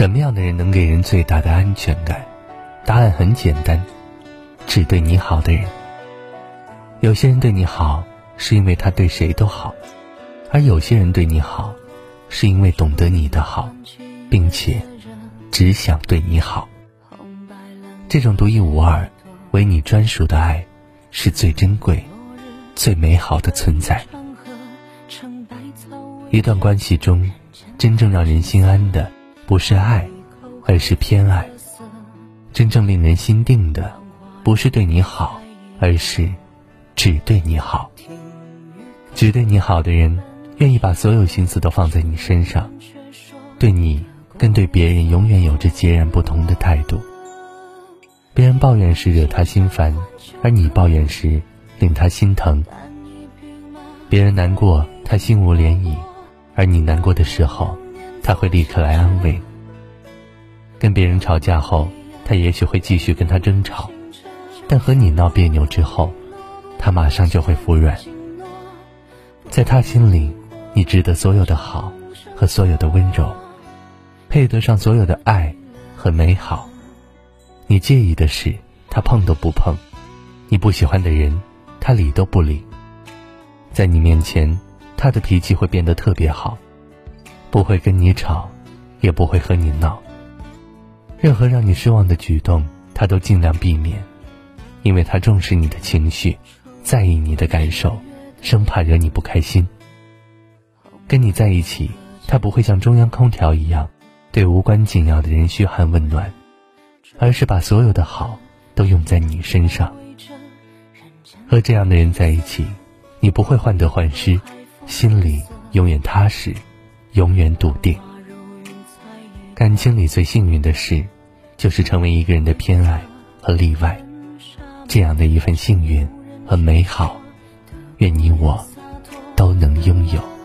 什么样的人能给人最大的安全感？答案很简单，只对你好的人。有些人对你好，是因为他对谁都好；而有些人对你好，是因为懂得你的好，并且只想对你好。这种独一无二、为你专属的爱，是最珍贵、最美好的存在。一段关系中，真正让人心安的。不是爱，而是偏爱。真正令人心定的，不是对你好，而是只对你好。只对你好的人，愿意把所有心思都放在你身上，对你跟对别人永远有着截然不同的态度。别人抱怨时惹他心烦，而你抱怨时令他心疼。别人难过，他心无涟漪，而你难过的时候。他会立刻来安慰。跟别人吵架后，他也许会继续跟他争吵，但和你闹别扭之后，他马上就会服软。在他心里，你值得所有的好和所有的温柔，配得上所有的爱和美好。你介意的事，他碰都不碰；你不喜欢的人，他理都不理。在你面前，他的脾气会变得特别好。不会跟你吵，也不会和你闹。任何让你失望的举动，他都尽量避免，因为他重视你的情绪，在意你的感受，生怕惹你不开心。跟你在一起，他不会像中央空调一样，对无关紧要的人嘘寒问暖，而是把所有的好都用在你身上。和这样的人在一起，你不会患得患失，心里永远踏实。永远笃定。感情里最幸运的事，就是成为一个人的偏爱和例外。这样的一份幸运和美好，愿你我都能拥有。